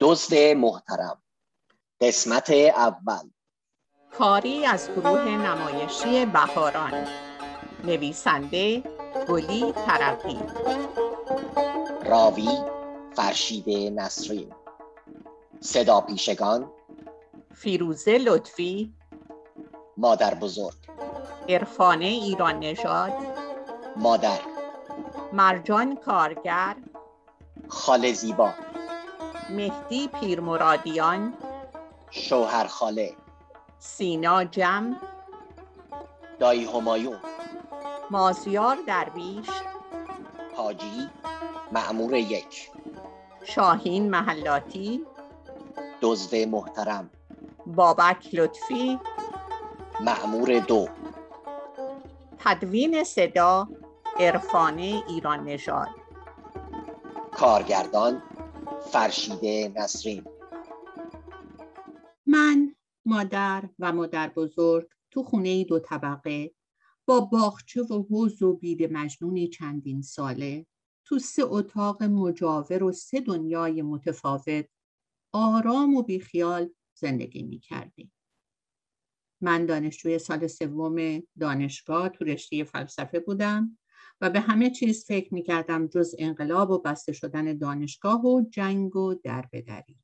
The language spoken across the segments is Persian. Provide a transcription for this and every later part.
دزد محترم. قسمت اول. کاری از گروه نمایشی بهاران. نویسنده گلی ترقی راوی فرشید نسرین. صدا پیشگان. فیروزه لطفی. مادر بزرگ. عرفانه ایران نژاد. مادر. مرجان کارگر. خاله زیبا. مهدی پیرمرادیان شوهر خاله سینا جم دایی همایون مازیار درویش حاجی معمور یک شاهین محلاتی دزد محترم بابک لطفی معمور دو تدوین صدا عرفانه ایران نژاد. کارگردان فرشید نسرین من مادر و مادر بزرگ تو خونه دو طبقه با باغچه و حوز و بید مجنونی چندین ساله تو سه اتاق مجاور و سه دنیای متفاوت آرام و بیخیال زندگی می کردیم. من دانشجوی سال سوم دانشگاه تو رشته فلسفه بودم و به همه چیز فکر می کردم جز انقلاب و بسته شدن دانشگاه و جنگ و دربدری.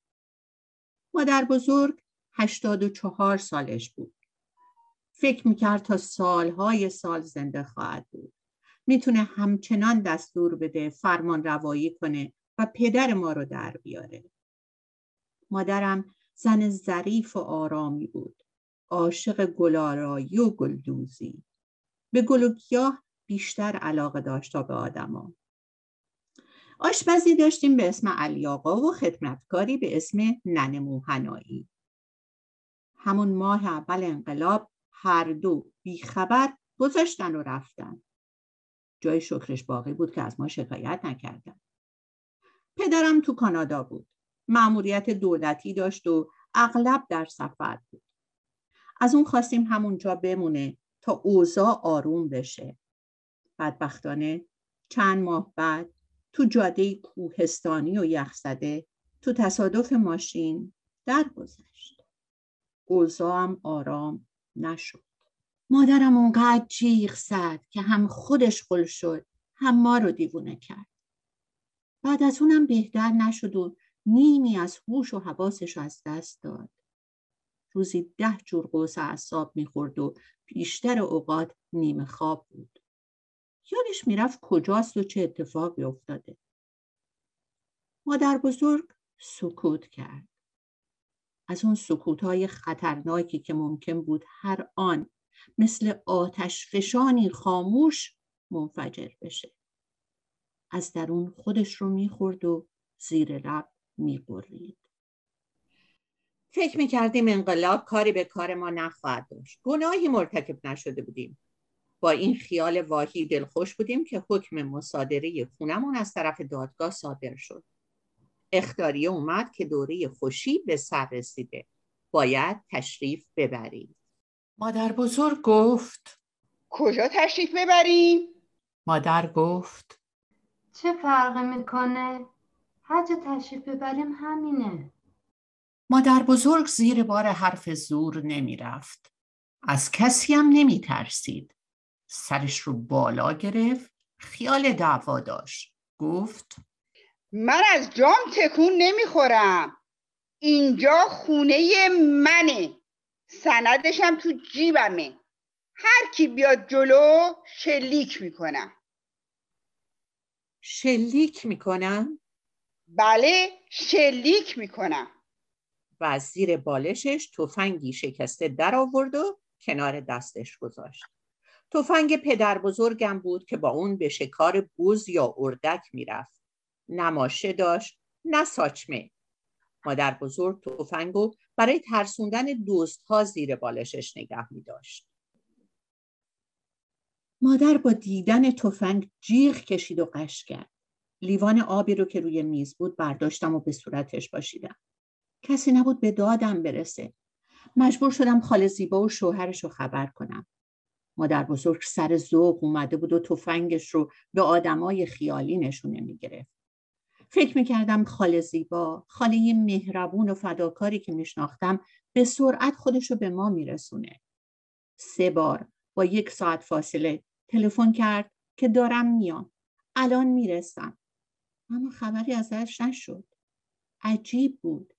مادر بزرگ هشتاد و چهار سالش بود. فکر می‌کرد تا سالهای سال زنده خواهد بود. می‌تونه همچنان دستور بده فرمان روایی کنه و پدر ما رو در بیاره. مادرم زن ظریف و آرامی بود. عاشق گلارایی و گلدوزی. به گل بیشتر علاقه داشت تا به آدما. آشپزی داشتیم به اسم علی آقا و خدمتکاری به اسم ننه موهنایی. همون ماه اول انقلاب هر دو بیخبر گذاشتن و رفتن. جای شکرش باقی بود که از ما شکایت نکردن. پدرم تو کانادا بود. معموریت دولتی داشت و اغلب در سفر بود. از اون خواستیم همونجا بمونه تا اوضاع آروم بشه. بدبختانه چند ماه بعد تو جاده کوهستانی و یخزده تو تصادف ماشین درگذشت. اوضاعم آرام نشد. مادرم اونقدر جیغ زد که هم خودش خل شد هم ما رو دیوونه کرد. بعد از اونم بهتر نشد و نیمی از هوش و حواسش از دست داد. روزی ده جور قوس اعصاب می‌خورد و بیشتر اوقات نیمه خواب بود. یادش می‌رفت کجاست و چه اتفاقی افتاده. مادر بزرگ سکوت کرد. از اون سکوت های خطرناکی که ممکن بود هر آن مثل آتش فشانی خاموش منفجر بشه. از درون خودش رو می‌خورد و زیر لب می‌برید. فکر می‌کردیم انقلاب کاری به کار ما نخواهد داشت. گناهی مرتکب نشده بودیم. با این خیال واهی دلخوش بودیم که حکم مصادره خونمون از طرف دادگاه صادر شد. اختاریه اومد که دوره خوشی به سر رسیده. باید تشریف ببرید. مادر بزرگ گفت کجا تشریف ببریم؟ مادر گفت چه فرقی می‌کنه؟ هر جا تشریف ببریم همینه. مادر بزرگ زیر بار حرف زور نمی رفت. از کسی هم نمی ترسید. سرش رو بالا گرفت. خیال دعوا داشت. گفت من از جام تکون نمی‌خورم اینجا خونه منه سندشم تو جیبمه هر کی بیاد جلو شلیک می‌کنم شلیک می‌کنم؟ بله شلیک می‌کنم و از زیر بالشش تفنگی شکسته در آورد و کنار دستش گذاشت. تفنگ پدر بزرگم بود که با اون به شکار بوز یا اردک می‌رفت. نماشه داشت نه ساچمه. مادر بزرگ تفنگو برای ترسوندن دوست ها زیر بالشش نگه می داشت. مادر با دیدن تفنگ جیغ کشید و قش کرد. لیوان آبی رو که روی میز بود برداشتم و به صورتش باشیدم. کسی نبود به دادم برسه. مجبور شدم خاله زیبا و شوهرش رو خبر کنم. مادر بزرگ سر ذوق اومده بود و تفنگش رو به آدمای خیالی نشونه می‌گرفت. فکر می‌کردم خاله زیبا خاله مهربون و فداکاری که میشناختم به سرعت خودش رو به ما میرسونه. سه بار با یک ساعت فاصله تلفن کرد که دارم میام. الان می‌رسم. اما خبری ازش نشد. عجیب بود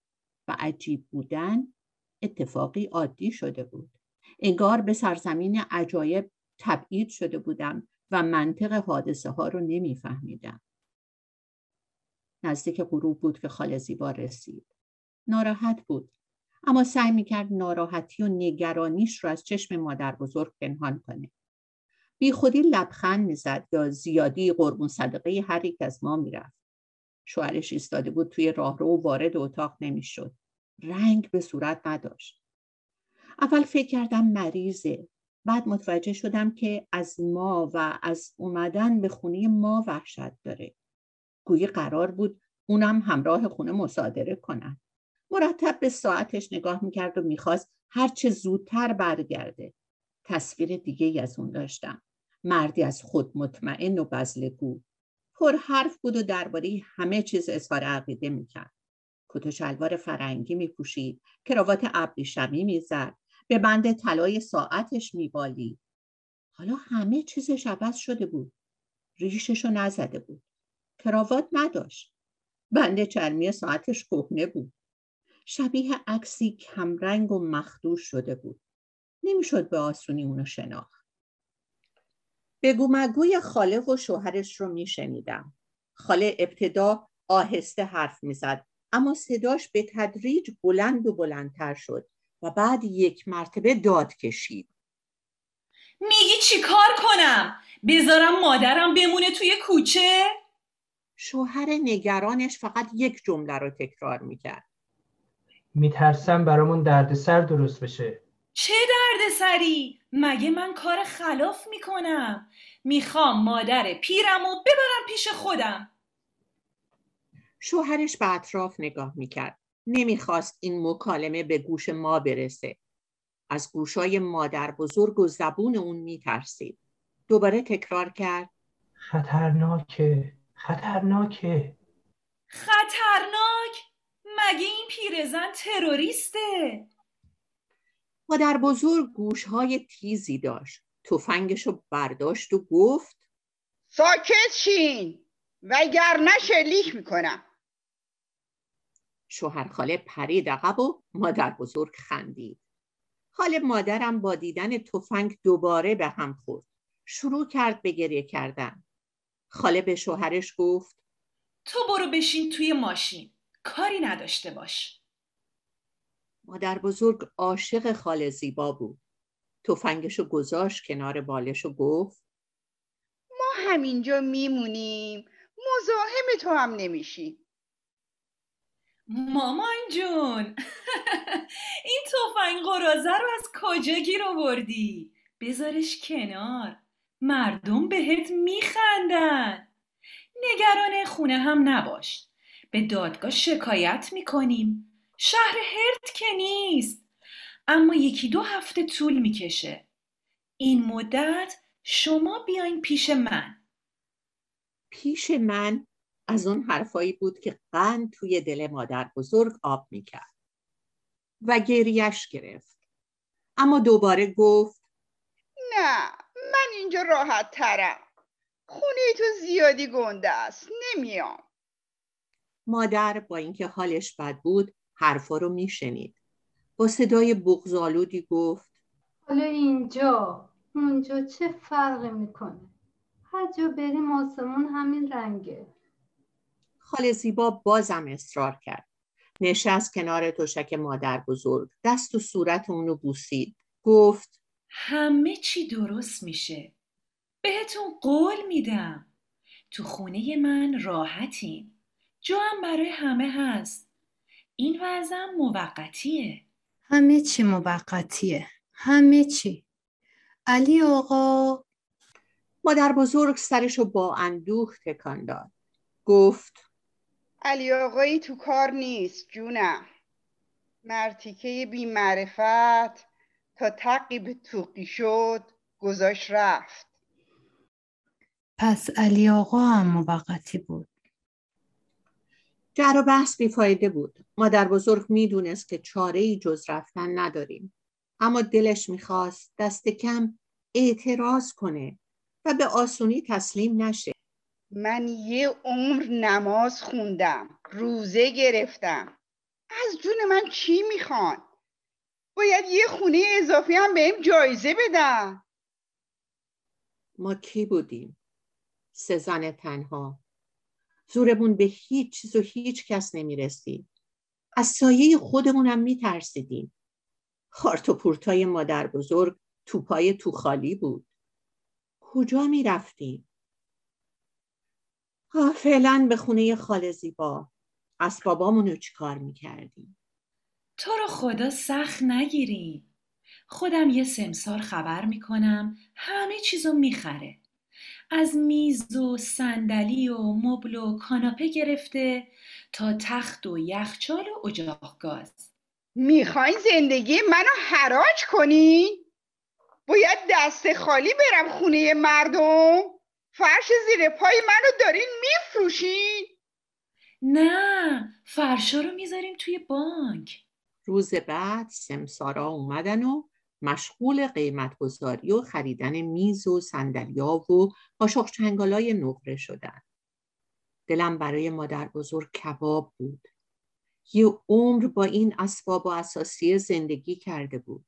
و عجیب بودن اتفاقی عادی شده بود. انگار به سرزمین عجایب تبعید شده بودم و منطق حادثه ها رو نمیفهمیدم. نزدیک غروب بود که خاله زیبا رسید. ناراحت بود اما سعی می‌کرد ناراحتی و نگرانیش رو از چشم مادر بزرگ پنهان کنه. بی خودی لبخند می‌زد یا زیادی قربون صدقه هر یک از ما می‌رفت. شوهرش ایستاده بود توی راهرو و وارد اتاق نمی‌شد. رنگ به صورت نداشت. اول فکر کردم مریضه. بعد متوجه شدم که از ما و از اومدن به خونه ما وحشت داره. گویی قرار بود اونم همراه خونه مصادره کنن. مرتب به ساعتش نگاه می‌کرد و می‌خواست هرچه زودتر برگرده. تصویر دیگه از اون داشتم. مردی از خود مطمئن و بزلگو پر حرف بود و درباره همه چیز اظهار عقیده می‌کرد. کت و شلوار فرنگی میپوشید. کراوات ابریشمی می‌زد. به بند طلای ساعتش میبالید. حالا همه چیزش عوض شده بود. ریششو نزده بود. کراوات نداشت. بند چرمی ساعتش کهنه بود. شبیه عکسی کمرنگ و مخدوش شده بود. نمی‌شد به آسونی اونو شناخت. بگو مگوی خاله و شوهرش رو میشنیدم. خاله ابتدا آهسته حرف می‌زد اما صداش به تدریج بلند و بلندتر شد. و بعد یک مرتبه داد کشید میگی چی کار کنم؟ بذارم مادرم بمونه توی کوچه؟ شوهر نگرانش فقط یک جمله رو تکرار می‌کرد میترسم برامون دردسر درست بشه چه دردسری؟ مگه من کار خلاف می‌کنم؟ می‌خوام مادر پیرم و ببرم پیش خودم شوهرش به اطراف نگاه می‌کرد نمی‌خواست این مکالمه به گوش ما برسه. از گوشای مادر بزرگ و زبون اون میترسید. دوباره تکرار کرد. خطرناکه خطرناکه. خطرناک؟ مگه این پیرزن تروریسته؟ مادر بزرگ گوشهای تیزی داشت. تفنگشو برداشت و گفت ساکت شین وگرنه شلیک می‌کنم. شوهر خاله پرید عقب و مادر بزرگ خندید. حال مادرم با دیدن تفنگ دوباره به هم خورد. شروع کرد به گریه کردن. خاله به شوهرش گفت تو برو بشین توی ماشین. کاری نداشته باش. مادر بزرگ عاشق خاله زیبا بود. تفنگشو گذاشت کنار بالش و گفت ما همینجا میمونیم. مزاحم تو هم نمیشی. مامان جون. این تفنگ قرازه رو از کجا گیر آوردی؟ بذارش کنار. مردم بهت میخندن. نگران خونه هم نباش. به دادگاه شکایت می‌کنیم. شهر هرت که نیست. اما یکی دو هفته طول می‌کشه. این مدت شما بیاین پیش من. پیش من؟ از اون حرفایی بود که قند توی دل مادر بزرگ آب می‌کرد و گریش گرفت. اما دوباره گفت نه من اینجا راحت ترم. خونه تو زیادی گنده است نمیام. مادر با اینکه حالش بد بود حرفا رو میشنید. با صدای بغزالودی گفت حالا اینجا اونجا چه فرقی می‌کنه؟ هر جا بریم آسمون همین رنگه. خاله زیبا بازم اصرار کرد. نشست کنار تشک مادر بزرگ. دست و صورت اونو بوسید. گفت همه چی درست میشه. بهتون قول میدم. تو خونه من راحتین. جا هم برای همه هست. این وضعم موقتیه. همه چی موقتیه. همه چی. علی آقا. مادر بزرگ سرشو با اندوه تکان داد. گفت علی آقایی تو کار نیست جونم. مرتیکه بی معرفت تا تقی به توقی شد گذاشت رفت. پس علی آقا هم موقتی بود. جر و بحث بیفایده بود. مادر بزرگ می‌دونست که چاره ای جز رفتن نداریم. اما دلش می‌خواست دست کم اعتراض کنه و به آسونی تسلیم نشه. من یه عمر نماز خوندم روزه گرفتم. از جون من چی می‌خوان؟ باید یه خونه اضافی هم بهم جایزه بدن. ما کی بودیم؟ سه زن تنها. زورمون به هیچ چیز و هیچ کس نمی‌رسید. از سایه خودمونم میترسیدیم. خارت و پورتای مادر بزرگ توپای تو خالی بود. کجا می‌رفتیم؟ فعلا به خونه خاله زیبا. اسبابامون رو چیکار می‌کردیم؟ تو رو خدا سخت نگیریم خودم یه سمسار خبر می‌کنم همه چیزو می‌خره. از میز و صندلی و مبل و کاناپه گرفته تا تخت و یخچال و اجاق گاز. می‌خواین زندگی منو حراج کنی؟ باید دست خالی برم خونه مردم؟ فرش زیر پای منو دارین میفروشین؟ نه فرشا رو می‌ذاریم توی بانک روز بعد سمسارا اومدن و مشغول قیمت گذاری و خریدن میز و سندلیا و قاشق چنگالای نقره شدن. دلم برای مادر بزرگ کباب بود. یه عمر با این اسباب و اساسی زندگی کرده بود.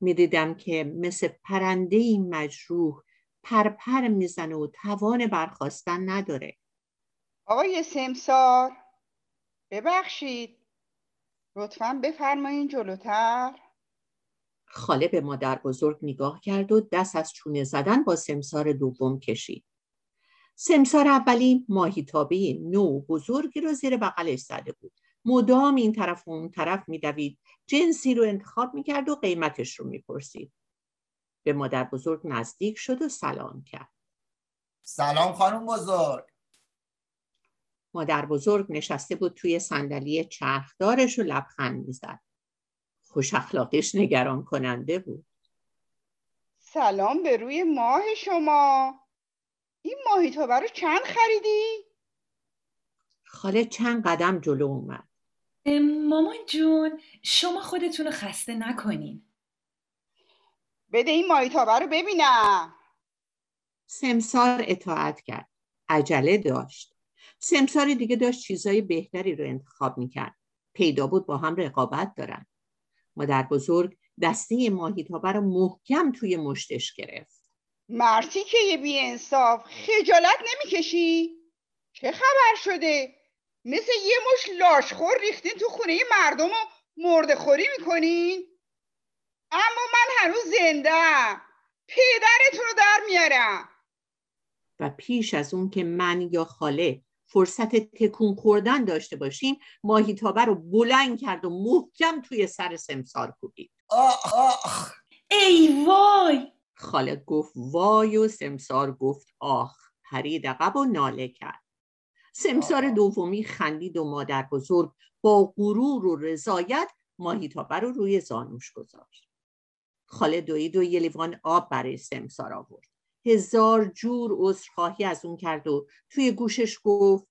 می‌دیدم که مثل پرنده مجروح پرپر می‌زنه و توان برخواستن نداره. آقای سمسار ببخشید لطفا بفرمایین جلوتر خاله به مادر بزرگ نگاه کرد و دست از چونه زدن با سمسار دوم کشید. سمسار اولی ماهیتابه نو بزرگی رو زیر بغلش زده بود. مدام این طرف و اون طرف میدوید جنسی رو انتخاب می‌کرد و قیمتش رو می‌پرسید. به مادر بزرگ نزدیک شد و سلام کرد. سلام خانم بزرگ مادر بزرگ نشسته بود توی صندلی چرخدارش و لبخند می‌زد. خوش اخلاقش نگران کننده بود. سلام به روی ماه شما این ماهی رو چند خریدی؟ خاله چند قدم جلو اومد. مامان جون شما خودتون رو خسته نکنین بده این ماهی رو ببینم سمسار اطاعت کرد. عجله داشت. سمسار دیگه داشت چیزای بهتری رو انتخاب می‌کرد. پیدا بود با هم رقابت دارن. مادر بزرگ دسته ماهیتابه رو محکم توی مشتش گرفت. مرتی که یه بی انصاف خجالت نمی‌کشی؟ چه خبر شده؟ مثل یه مش لاشخور ریختین تو خونه مردم و مرده خوری می‌کنین؟ اما من هنوز زنده پدرتون رو در میارم. و پیش از اون که من یا خاله فرصت تکون خوردن داشته باشیم ماهیتابه رو بلند کرد و محکم توی سر سمسار کوبید. آه آه ای وای. خاله گفت وای و سمسار گفت آخ. پرید عقب و ناله کرد. سمسار. دومی خندید و مادر بزرگ با غرور و رضایت ماهیتابه رو روی زانوش گذاشت. خاله دوید و یه لیوان آب برای سمسار آورد. هزار جور عذرخواهی از اون کرد و توی گوشش گفت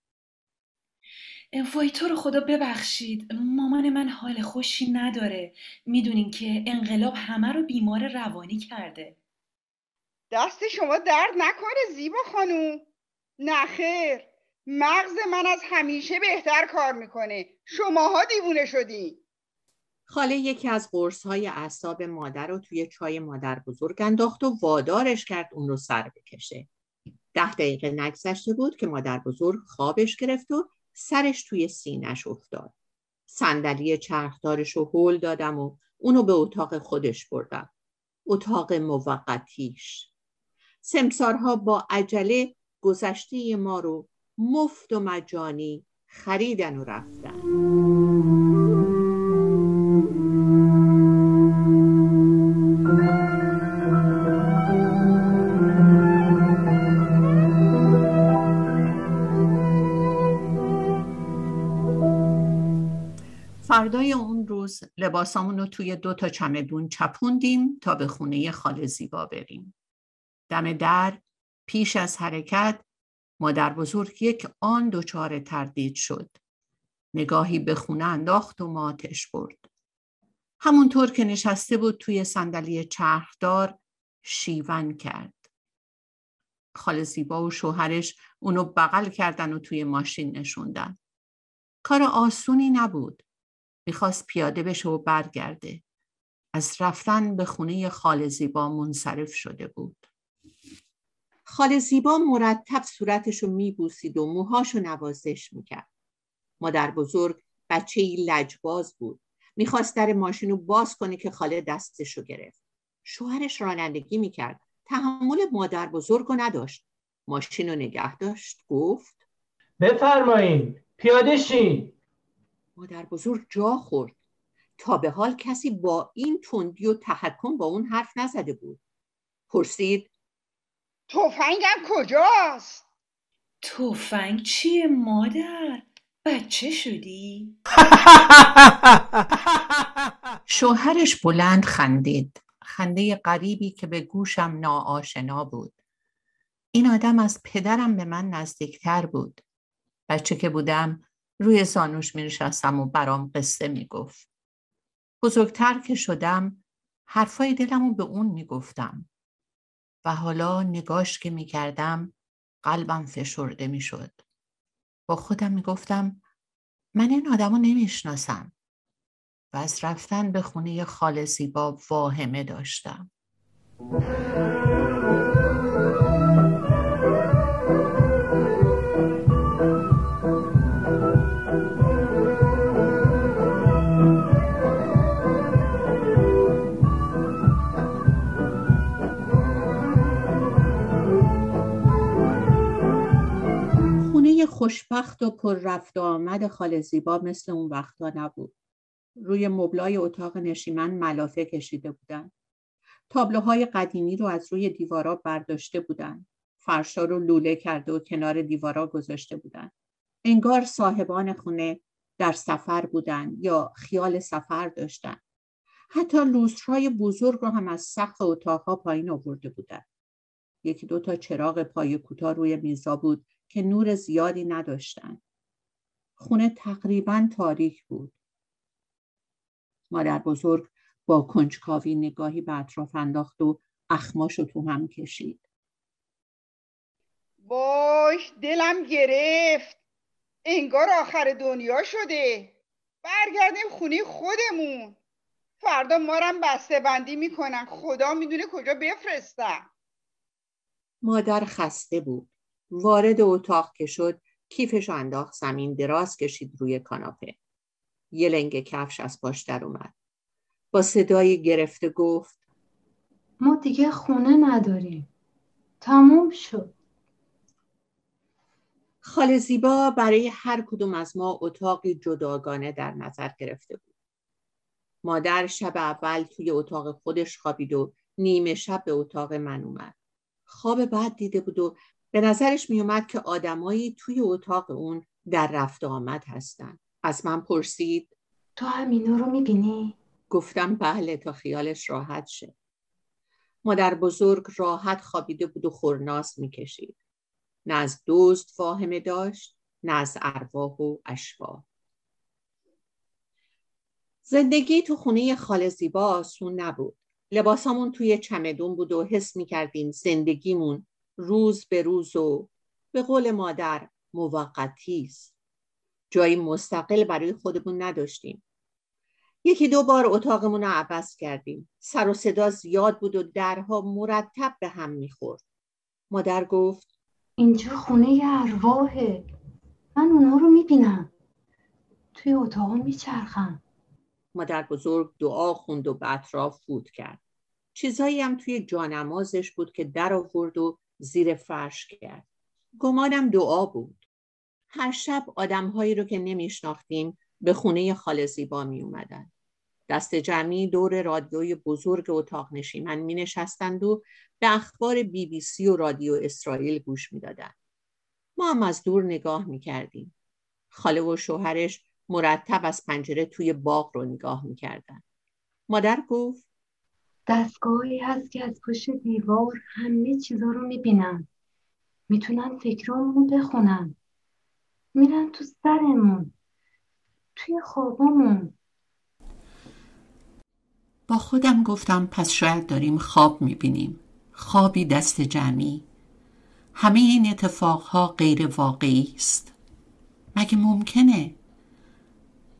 وای تو رو خدا ببخشید. مامان من حال خوشی نداره. می‌دونین که انقلاب همه رو بیمار روانی کرده. دست شما درد نکنه زیبا خانوم. نخیر مغز من از همیشه بهتر کار می‌کنه. شماها دیوونه شدین. خاله یکی از قرص های اعصاب مادر رو توی چای مادر بزرگ انداخت و وادارش کرد اون رو سر بکشه. ده دقیقه نگذشته بود که مادر بزرگ خوابش گرفت و سرش توی سینش افتاد. صندلی چرخدارش رو هل دادم و اونو به اتاق خودش بردم. اتاق موقتیش. سمسارها با عجله گذشته ما رو مفت و مجانی خریدن و رفتن. فردای اون روز لباسامون رو توی دو تا چمدون چپوندیم تا به خونه خاله زیبا بریم. دم در پیش از حرکت مادر بزرگ یک آن دچار تردید شد. نگاهی به خونه انداخت و ماتش برد. همونطور که نشسته بود توی صندلی چرخدار شیون کرد. خال زیبا و شوهرش اونو بغل کردن و توی ماشین نشوندن. کار آسونی نبود. می‌خواست پیاده بشه و برگرده. از رفتن به خونه خال زیبا منصرف شده بود. خال زیبا مرتب صورتشو میبوسید و موهاشو نوازش می‌کرد. مادر بزرگ بچه ای لجباز بود. می‌خواست در ماشین رو باز کنه که خاله دستشو گرفت. شوهرش رانندگی می‌کرد. تحمل مادر بزرگ نداشت. ماشین رو نگه داشت. گفت بفرمایین پیاده شین مادر بزرگ جا خورد. تا به حال کسی با این تندی و تحکم با اون حرف نزده بود. پرسید تفنگم کجاست تفنگ چیه مادر بچه شدی شوهرش بلند خندید. خنده غریبی که به گوشم ناآشنا بود. این آدم از پدرم به من نزدیکتر بود. بچه که بودم روی زانوش می نشستم و برام قصه می گفت. بزرگتر که شدم حرفای دلم رو به اون می گفتم. و حالا نگاش که می کردم قلبم فشرده می شد. با خودم می گفتم من این آدم رو نمی شناسم. و از رفتن به خونه خال زیبا واهمه داشتم. خوشبخت و پر رفت و آمد خال زیبا مثل اون وقتا نبود. روی مبلای اتاق نشیمن ملافه کشیده بودن. تابلوهای قدیمی رو از روی دیوارا برداشته بودن. فرشا رو لوله کرده و کنار دیوارا گذاشته بودن. انگار صاحبان خونه در سفر بودن یا خیال سفر داشتن. حتی لوسترهای بزرگ رو هم از سقف اتاقها پایین آورده بودن. یکی دو تا چراغ پای کوتاه روی میزا بود که نور زیادی نداشتن. خونه تقریبا تاریک بود. مادر بزرگ با کنجکاوی نگاهی به اطراف انداخت و اخماشو تو هم کشید. باش دلم گرفت انگار آخر دنیا شده برگردیم خونه خودمون فردا مارم بسته بندی می‌کنن خدا می‌دونه کجا بفرستم مادر خسته بود. وارد اتاق که شد کیفش انداخت زمین دراز کشید روی کاناپه. یه لنگ کفش از پاش در اومد. با صدای گرفته گفت ما دیگه خونه نداریم تموم شد خال زیبا برای هر کدوم از ما اتاقی جداگانه در نظر گرفته بود. مادر شب اول توی اتاق خودش خوابید و نیمه شب به اتاق من اومد. خواب بعد دیده بود و به نظرش می اومد که آدمایی توی اتاق اون در رفت آمد هستن. از من پرسید تو همینا رو می‌بینی؟ گفتم بله تا خیالش راحت شه. مادر بزرگ راحت خوابیده بود و خورناس می‌کشید. نه از دزد فاهمه داشت نه از ارواح و اشباح. زندگی تو خونه خال زیبا آسون نبود. لباسامون توی چمدون بود و حس می‌کردیم زندگیمون روز به روز و به قول مادر موقتی است. جایی مستقل برای خودمون نداشتیم. یکی دو بار اتاقمون رو عوض کردیم. سر و صدا زیاد بود و درها مرتب به هم می‌خورد. مادر گفت اینجا خونه ارواحه من اونا رو می‌بینم توی اتاق میچرخم مادر بزرگ دعا خوند و به اطراف فوت کرد. چیزایی هم توی جانمازش بود که در آورد و زیر فرش کرد. گمانم دعا بود. هر شب آدمهایی رو که نمیشناختیم به خونه خال زیبا می اومدن. دست جمعی دور رادیوی بزرگ اتاق نشیمن می نشستند و به اخبار بی بی سی و رادیو اسرائیل گوش می دادن. ما هم از دور نگاه می کردیم. خاله و شوهرش مرتب از پنجره توی باغ رو نگاه می کردن. مادر گفت دستگاهی هست که از پشت دیوار همه چیزا رو می‌بینم. می‌تونن فکرامون بخونن میرن تو سرمون توی خوابمون. با خودم گفتم پس شاید داریم خواب می‌بینیم. خوابی دست جمعی. همه این اتفاقها غیر واقعی است. مگه ممکنه؟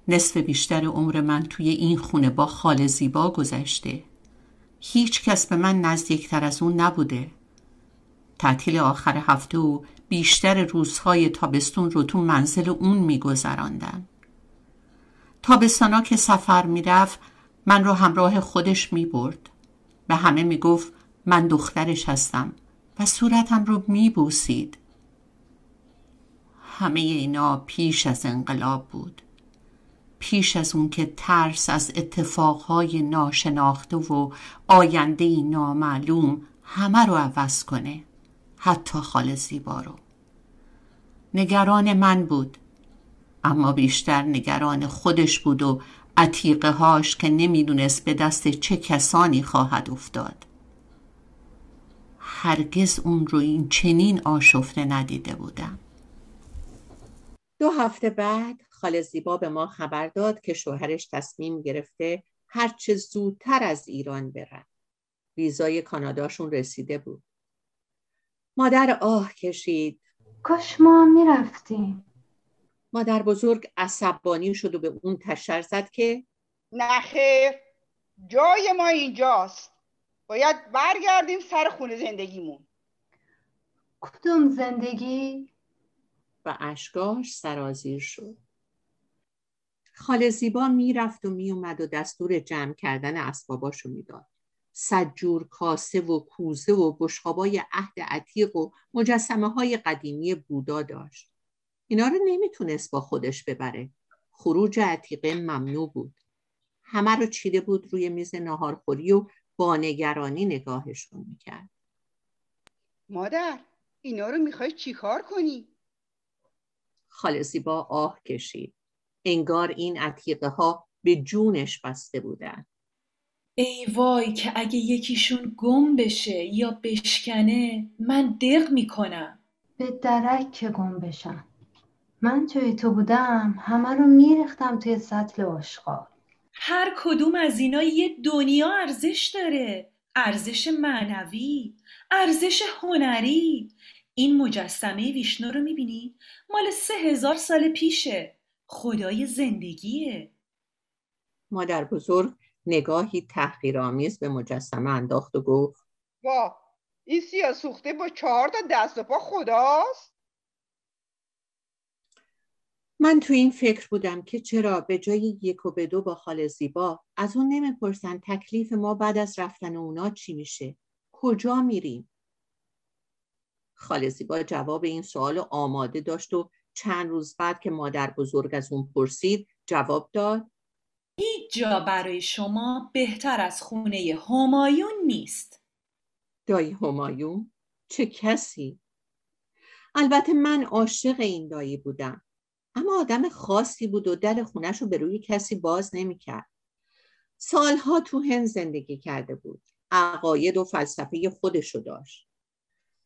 نصف بیشتر عمر من توی این خونه با خال زیبا گذشته. هیچ کس به من نزدیکتر از اون نبوده. تعطیل آخر هفته و بیشتر روزهای تابستون رو تو منزل اون میگذراندم تابستانا که سفر می‌رفت من رو همراه خودش می‌برد. به همه می‌گفت من دخترش هستم و صورتم رو میبوسید. همه اینا پیش از انقلاب بود. پیش از اون که ترس از اتفاقهای ناشناخته و آینده نامعلوم همه رو عوض کنه. حتی خال زیبا رو. نگران من بود. اما بیشتر نگران خودش بود و عتیقه هاش که نمی‌دونست به دست چه کسانی خواهد افتاد. هرگز اون رو این چنین آشفته ندیده بودم. دو هفته بعد خال زیبا به ما خبر داد که شوهرش تصمیم گرفته هرچه زودتر از ایران برن. ویزای کاناداشون رسیده بود. مادر آه کشید. کاش ما می‌رفتیم. مادر بزرگ عصبانی شد و به اون تشر زد که نخیر جای ما اینجاست. باید برگردیم سر خونه زندگیمون. کدوم زندگی؟ و اشکاش سرازیر شد. خاله زیبا می‌رفت و میومد و دستور جمع کردن اسباباشو می‌داد. سجور کاسه و کوزه و بشقابای عهد عتیق و مجسمه های قدیمی بودا داشت. اینا رو نمی‌تونست با خودش ببره. خروج عتیقه ممنوع بود. همه رو چیده بود روی میز ناهارخوری و با نگرانی نگاهشون می‌کرد. مادر اینا رو می‌خوای چیکار کنی؟ خاله زیبا آه کشید. انگار این عتیقه ها به جونش بسته بودن. ای وای که اگه یکیشون گم بشه یا بشکنه من دق می‌کنم. به درک که گم بشن. من جای تو بودم همه رو میریختم توی سطل آشغال. هر کدوم از اینا یه دنیا ارزش داره. ارزش معنوی ارزش هنری. این مجسمه ویشنو رو می‌بینی؟ مال سه هزار سال پیشه. خدای زندگیه. مادر بزرگ نگاهی تحقیرآمیز به مجسمه انداخت و گفت وا این سیاه سوخته با چهار تا دست و پا خداست؟ من تو این فکر بودم که چرا به جای یک و به دو با خال زیبا از اون نمی‌پرسن تکلیف ما بعد از رفتن اونا چی میشه. کجا میریم؟ خال زیبا جواب این سوال آماده داشت و چند روز بعد که مادر بزرگ از اون پرسید جواب داد هیچ جا برای شما بهتر از خونه همایون نیست دایی همایون چه کسی البته من عاشق این دایی بودم اما آدم خاصی بود و در خونش رو به روی کسی باز نمی‌کرد. سالها تو هند زندگی کرده بود. عقاید و فلسفه خودشو داشت.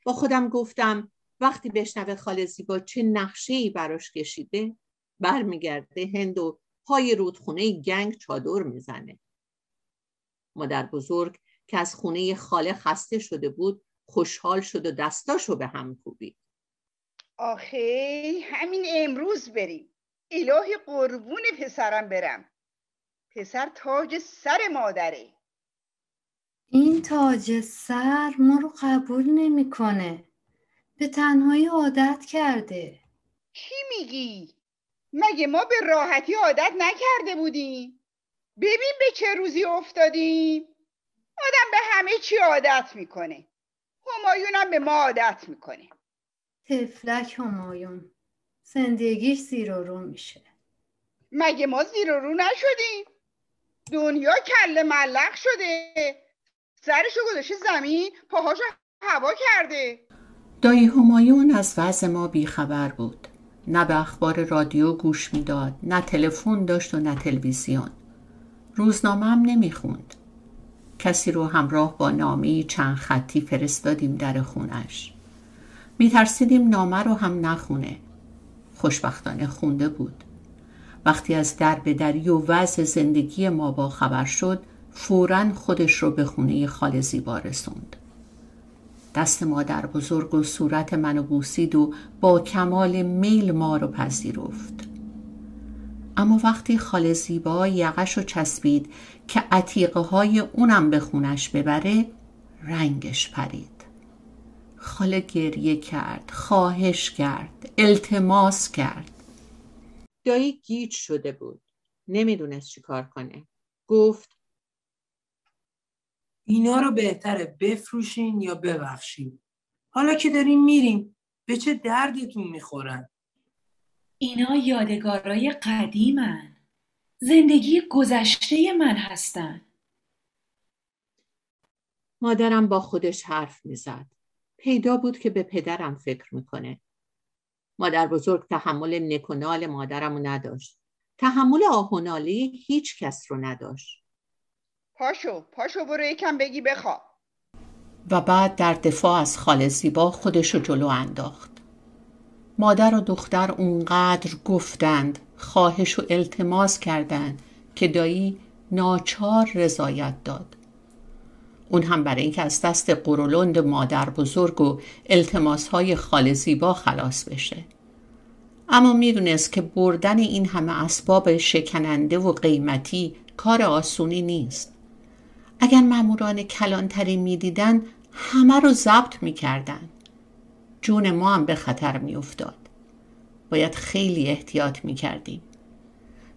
با خودم گفتم وقتی بشنوه خال زیبا چه نقشه ای براش کشیده برمیگرده هند و پای رودخونه گنگ چادر می‌زنه. مادر بزرگ که از خونه خاله خسته شده بود خوشحال شد و دستاشو به هم کوبید. آخه همین امروز بریم الهی قربون پسرم برم پسر تاج سر مادره این تاج سر ما رو قبول نمی‌کنه. به تنهایی عادت کرده. چی میگی؟ مگه ما به راحتی عادت نکرده بودیم؟ ببین به چه روزی افتادیم. آدم به همه چی عادت می‌کنه. همایونم به ما عادت می‌کنه. تفلک همایون. زندگیش زیر و رو میشه. مگه ما زیر و رو نشدیم؟ دنیا کله ملق شده. سرشو گذاشته زمین پاهاشو هوا کرده. دایی همایون از وضع ما بیخبر بود. نه به اخبار رادیو گوش می‌داد نه تلفن داشت و نه تلویزیون. روزنامه هم نمی‌خوند. کسی رو همراه با نامی چند خطی فرستادیم در خونش. میترسیدیم نامه رو هم نخونه. خوشبختانه خونده بود. وقتی از در به دری و وضع زندگی ما با خبر شد فورا خودش رو به خونه خاله زیبا رسوند دست مادر بزرگ و صورت منو بوسید و با کمال میل ما رو پذیرفت. اما وقتی خاله زیبا یقش رو چسبید که عتیقه های اونم به خونش ببره رنگش پرید. خاله گریه کرد خواهش کرد التماس کرد. دایی گیج شده بود. نمی‌دونست چی کار کنه. گفت اینا رو بهتره بفروشین یا ببخشین. حالا که داریم میریم به چه دردتون می‌خورن؟ اینا یادگارای قدیمن. زندگی گذشته من هستن. مادرم با خودش حرف می‌زد. پیدا بود که به پدرم فکر می‌کنه. مادر بزرگ تحمل نکنال مادرم رو نداشت. تحمل آهنالی هیچ کس رو نداشت. پاشو پاشو برو یکم بگی بخوا و بعد در دفاع از خاله زیبا خودش رو جلو انداخت. مادر و دختر اونقدر گفتند خواهش و التماس کردند که دایی ناچار رضایت داد. اون هم برای اینکه از دست قرولند مادر بزرگ و التماس های خال زیبا خلاص بشه. اما می‌دونست که بردن این همه اسباب شکننده و قیمتی کار آسونی نیست. اگر ماموران کلانتری می‌دیدن همه رو ضبط می‌کردن. جون ما هم به خطر میافتاد. باید خیلی احتیاط می‌کردیم.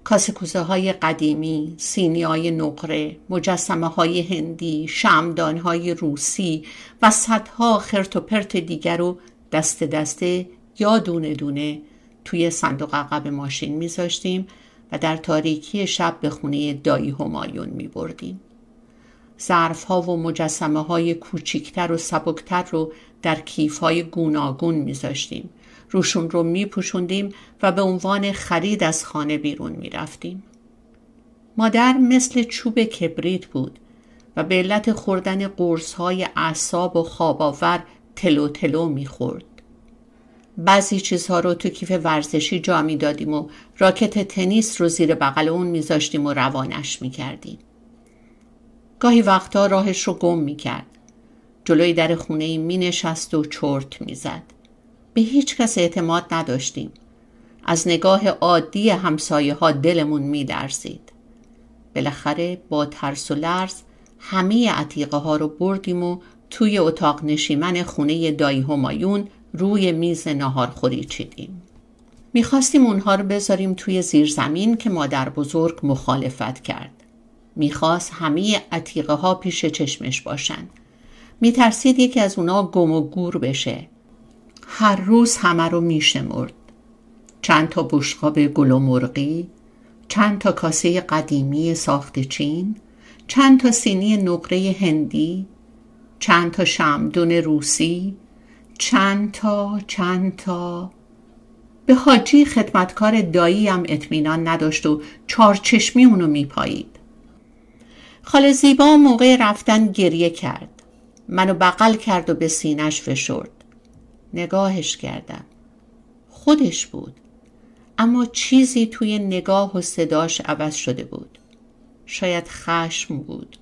کاسه کوزه های قدیمی، سینی های نقره، مجسمه های هندی، شمدان های روسی و صدها خرت و پرت دیگر رو دست دسته یا دونه دونه توی صندوق عقب ماشین میذاشتیم و در تاریکی شب به خونه دایی همایون می بردیم. ظرف ها و مجسمه های کوچیکتر و سبکتر رو در کیف های گوناگون میذاشتیم. روشون رو میپوشوندیم و به عنوان خرید از خانه بیرون می‌رفتیم. مادر مثل چوب کبریت بود و به علت خوردن قرص های اعصاب و خواب تلو تلو می‌خورد. بعضی چیزها رو تو کیف ورزشی جا می‌دادیم و راکت تنیس رو زیر بغل اون میذاشتیم و روانش می‌کردیم. گاهی وقتا راهش رو گم می‌کرد. جلوی در خونه می نشست و چرت می‌زد. به هیچ کس اعتماد نداشتیم. از نگاه عادی همسایه ها دلمون می درزید. بالاخره با ترس و لرز همه عتیقه ها رو بردیم و توی اتاق نشیمن خونه دایی همایون روی میز ناهارخوری چیدیم. می‌خواستیم اونها رو بذاریم توی زیرزمین که مادر بزرگ مخالفت کرد. می‌خواست همه عتیقه ها پیش چشمش باشن. میترسید یکی از اونا گم و گور بشه. هر روز همه رو میشمرد. چند تا بشقاب گل و مرغی، چند تا کاسه قدیمی ساخت چین، چند تا سینی نقره هندی، چند تا شمدون روسی، چند تا چند تا به حاجی خدمتکار دایی هم اطمینان نداشت و چارچشمی اونو میپایید خاله زیبا موقع رفتن گریه کرد. منو بغل کرد و به سینش فشرد. نگاهش کردم. خودش بود. اما چیزی توی نگاه و صداش عوض شده بود. شاید خشم بود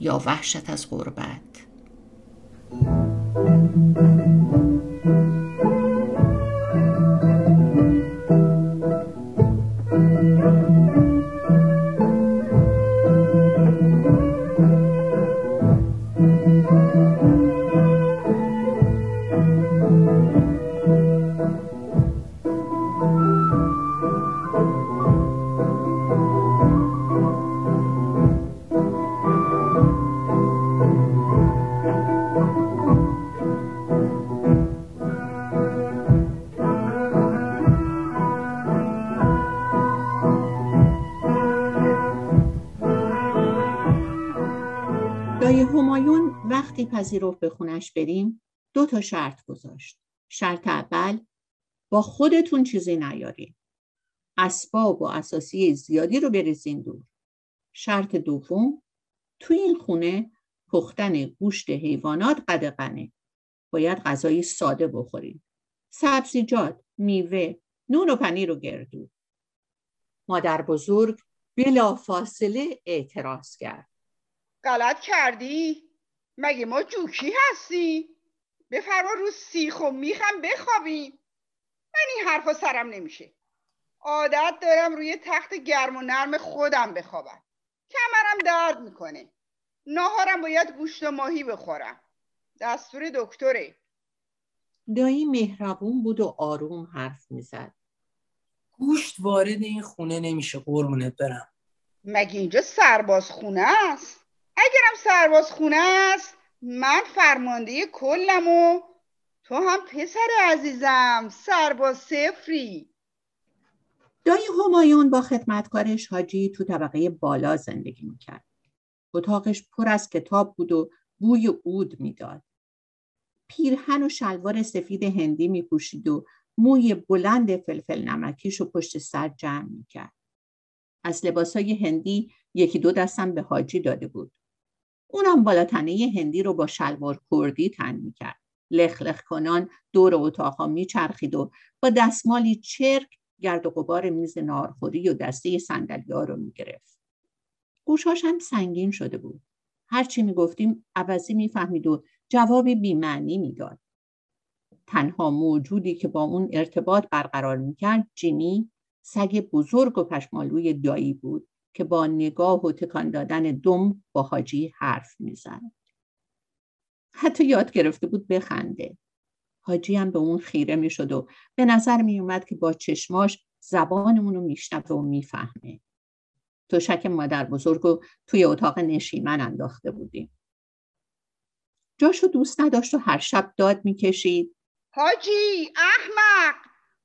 یا وحشت از غربت. وقتی پذیرفت به خونش بریم دو تا شرط گذاشت. شرط اول با خودتون چیزی نیارین. اسباب و اساسی زیادی رو بریزین دور. شرط دوم تو این خونه پختن گوشت حیوانات قدقنه باید غذای ساده بخورین. سبزیجات میوه نون و پنیر و گردو مادر بزرگ بلا فاصله اعتراض کرد. غلط کردی؟ مگه ما جوکی هستی؟ بفرما رو سیخ و میخم بخوابیم. من این حرفا سرم نمیشه. عادت دارم روی تخت گرم و نرم خودم بخوابم. کمرم درد می‌کنه. ناهارم باید گوشت و ماهی بخورم. دستور دکتره. دایی مهربون بود و آروم حرف می‌زد. گوشت وارد این خونه نمیشه قربونت برم. مگه اینجا سرباز خونه است؟ اگرم سرباز خونه است من فرمانده کلم و تو هم پسر عزیزم سرباز سفری دایی همایون با خدمتکارش حاجی تو طبقه بالا زندگی می‌کرد. اتاقش پر از کتاب بود و بوی عود می‌داد. پیرهن و شلوار سفید هندی میپوشید و موی بلند فلفل نمکیش و پشت سر جمع می‌کرد. از لباسای هندی یکی دو دستم به حاجی داده بود. اونم بالاتنه هندی رو با شلوار کردی تن می‌کرد. لخ کنان دور اتاقها میچرخید و با دستمالی چرک گرد و غبار میز نارخوری و دسته ها رو می‌گرفت. گوشاش هم سنگین شده بود. هرچی می‌گفتیم عوضی می‌فهمید و جوابی بیمعنی می‌داد. تنها موجودی که با اون ارتباط برقرار می‌کرد جیمی سگ بزرگ و پشمالوی دایی بود که با نگاه و تکان دادن دم با حاجی حرف می‌زد. حتی یاد گرفته بود بخنده. حاجی هم به اون خیره می‌شد و به نظر می اومد که با چشماش زبانمون رو میشنوه و می‌فهمه. تو شک مادر بزرگ رو توی اتاق نشیمن انداخته بودیم. جاشو دوست نداشت و هر شب داد می‌کشید. حاجی احمق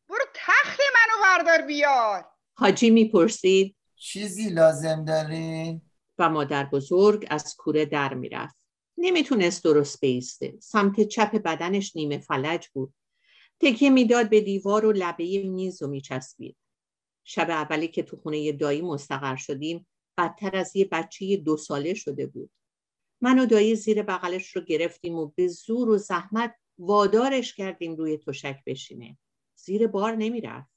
برو تخت منو بردار بیار. حاجی می‌پرسید. چیزی لازم داری؟ و مادر بزرگ از کوره در می‌رفت. نمی‌تونست درست بیسته. سمت چپ بدنش نیمه فلج بود. تکیه می‌داد به دیوار و لبه میز و میچسبید. شب اولی که تو خونه دایی مستقر شدیم بدتر از یه بچه دو ساله شده بود. من و دایی زیر بغلش رو گرفتیم و به زور و زحمت وادارش کردیم روی تشک بشینه. زیر بار نمی‌رفت.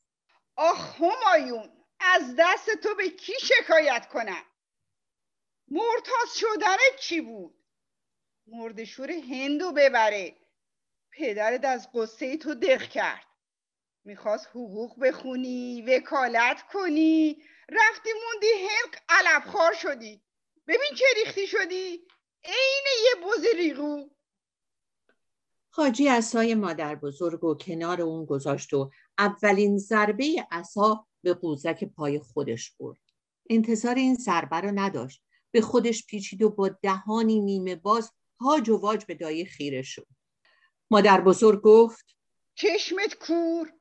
آخ همایون از دست تو به کی شکایت کنم؟ مرتاز شدن چی بود؟ مردشور هندو ببره. پدرت از قصه تو دق کرد. می‌خواست حقوق بخونی وکالت کنی. رفتی موندی هند علفخوار شدی. ببین چه ریختی شدی. عین یه بوز ریغو. حاجی اسای مادر بزرگ و کنار اون گذاشت و اولین ضربه عصا به قوزک پای خودش برد. انتظار این ضربه رو نداشت. به خودش پیچید و با دهانی نیمه باز هاج و واج به دایی خیره شد. مادر بزرگ گفت چشمت کور.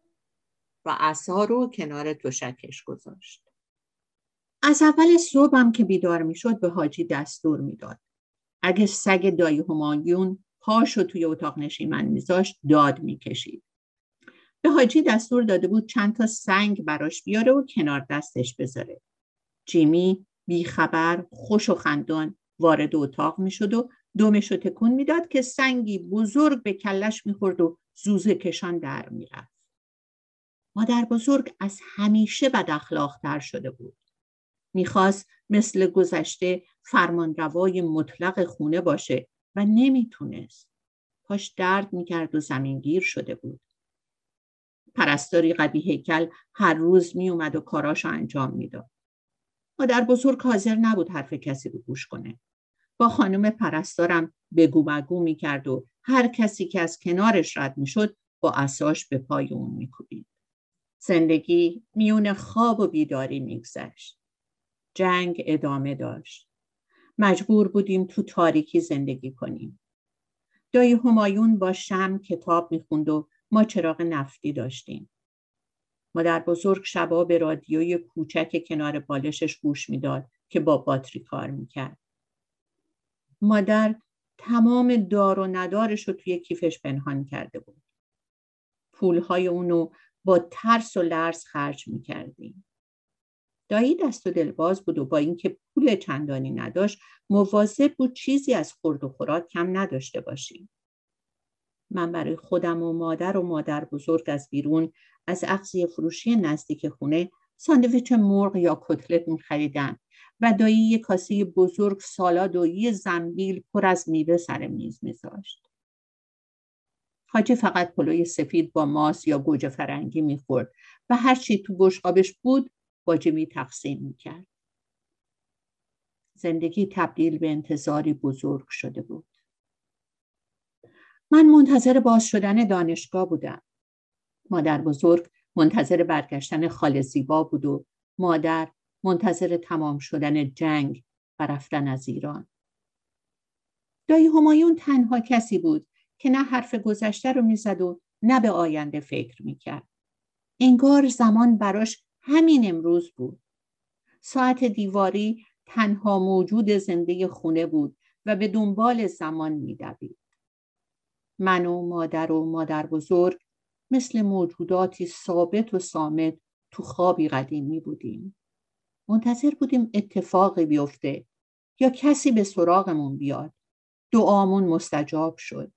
و عصا رو کنار تشکش گذاشت. از اول صبحم که بیدار می‌شد به حاجی دستور می‌داد. اگه سگ دایی همایون پاشو توی اتاق نشیمن میذاشت داد می‌کشید. به حاجی دستور داده بود چند تا سنگ براش بیاره و کنار دستش بذاره جیمی بیخبر خوش و خندان وارد اتاق می‌شد و دومش رو تکون می‌داد که سنگی بزرگ به کلش می‌خورد و زوزه کشان در می‌رفت. مادر بزرگ از همیشه بد اخلاقتر شده بود. می‌خواست مثل گذشته فرمانروای مطلق خونه باشه و نمی‌تونست. پاش درد می‌کرد و زمینگیر شده بود. پرستاری قبی هیکل هر روز میومد و کاراشو انجام می‌داد. مادر بزرگ حاضر نبود حرف کسی رو گوش کنه. با خانم پرستارم بگو بگو می‌کرد و هر کسی که از کنارش رد می‌شد با اساش به پای اون میکوبید. زندگی میون خواب و بیداری میگذشت. جنگ ادامه داشت. مجبور بودیم تو تاریکی زندگی کنیم. دایی همایون با شم کتاب می‌خوند و ما چراغ نفتی داشتیم. مادر بزرگ شبا به رادیوی کوچک کنار بالشش گوش می‌داد که با باتری کار می‌کرد. مادر تمام دار و ندارش رو توی کیفش پنهان کرده بود. پولهای اونو با ترس و لرز خرج می‌کردیم. دایی دست و دلباز بود و با اینکه پول چندانی نداشت مواظب بود چیزی از خورد و خوراک کم نداشته باشیم. من برای خودم و مادر و مادر بزرگ از بیرون از اغذیه فروشی نزدیک خونه ساندویچ مرغ یا کتلت میخریدن و دایی یه کاسه بزرگ سالاد و یه زنبیل پر از میوه سر میز میذاشت. حاجی فقط پلوی سفید با ماس یا گوجه فرنگی می‌خورد و هر چی تو بشقابش بود با جمی تقسیم می‌کرد. زندگی تبدیل به انتظاری بزرگ شده بود. من منتظر باز شدن دانشگاه بودم. مادر بزرگ منتظر برگشتن خال زیبا بود و مادر منتظر تمام شدن جنگ و رفتن از ایران. دایی همایون تنها کسی بود که نه حرف گذشته رو می‌زد و نه به آینده فکر می‌کرد. انگار زمان براش همین امروز بود. ساعت دیواری تنها موجود زنده خونه بود و به دنبال زمان میدوید. من و مادر و مادر بزرگ مثل موجوداتی ثابت و سامت تو خوابی قدیمی بودیم. منتظر بودیم اتفاقی بیفته یا کسی به سراغمون بیاد. دعامون مستجاب شد.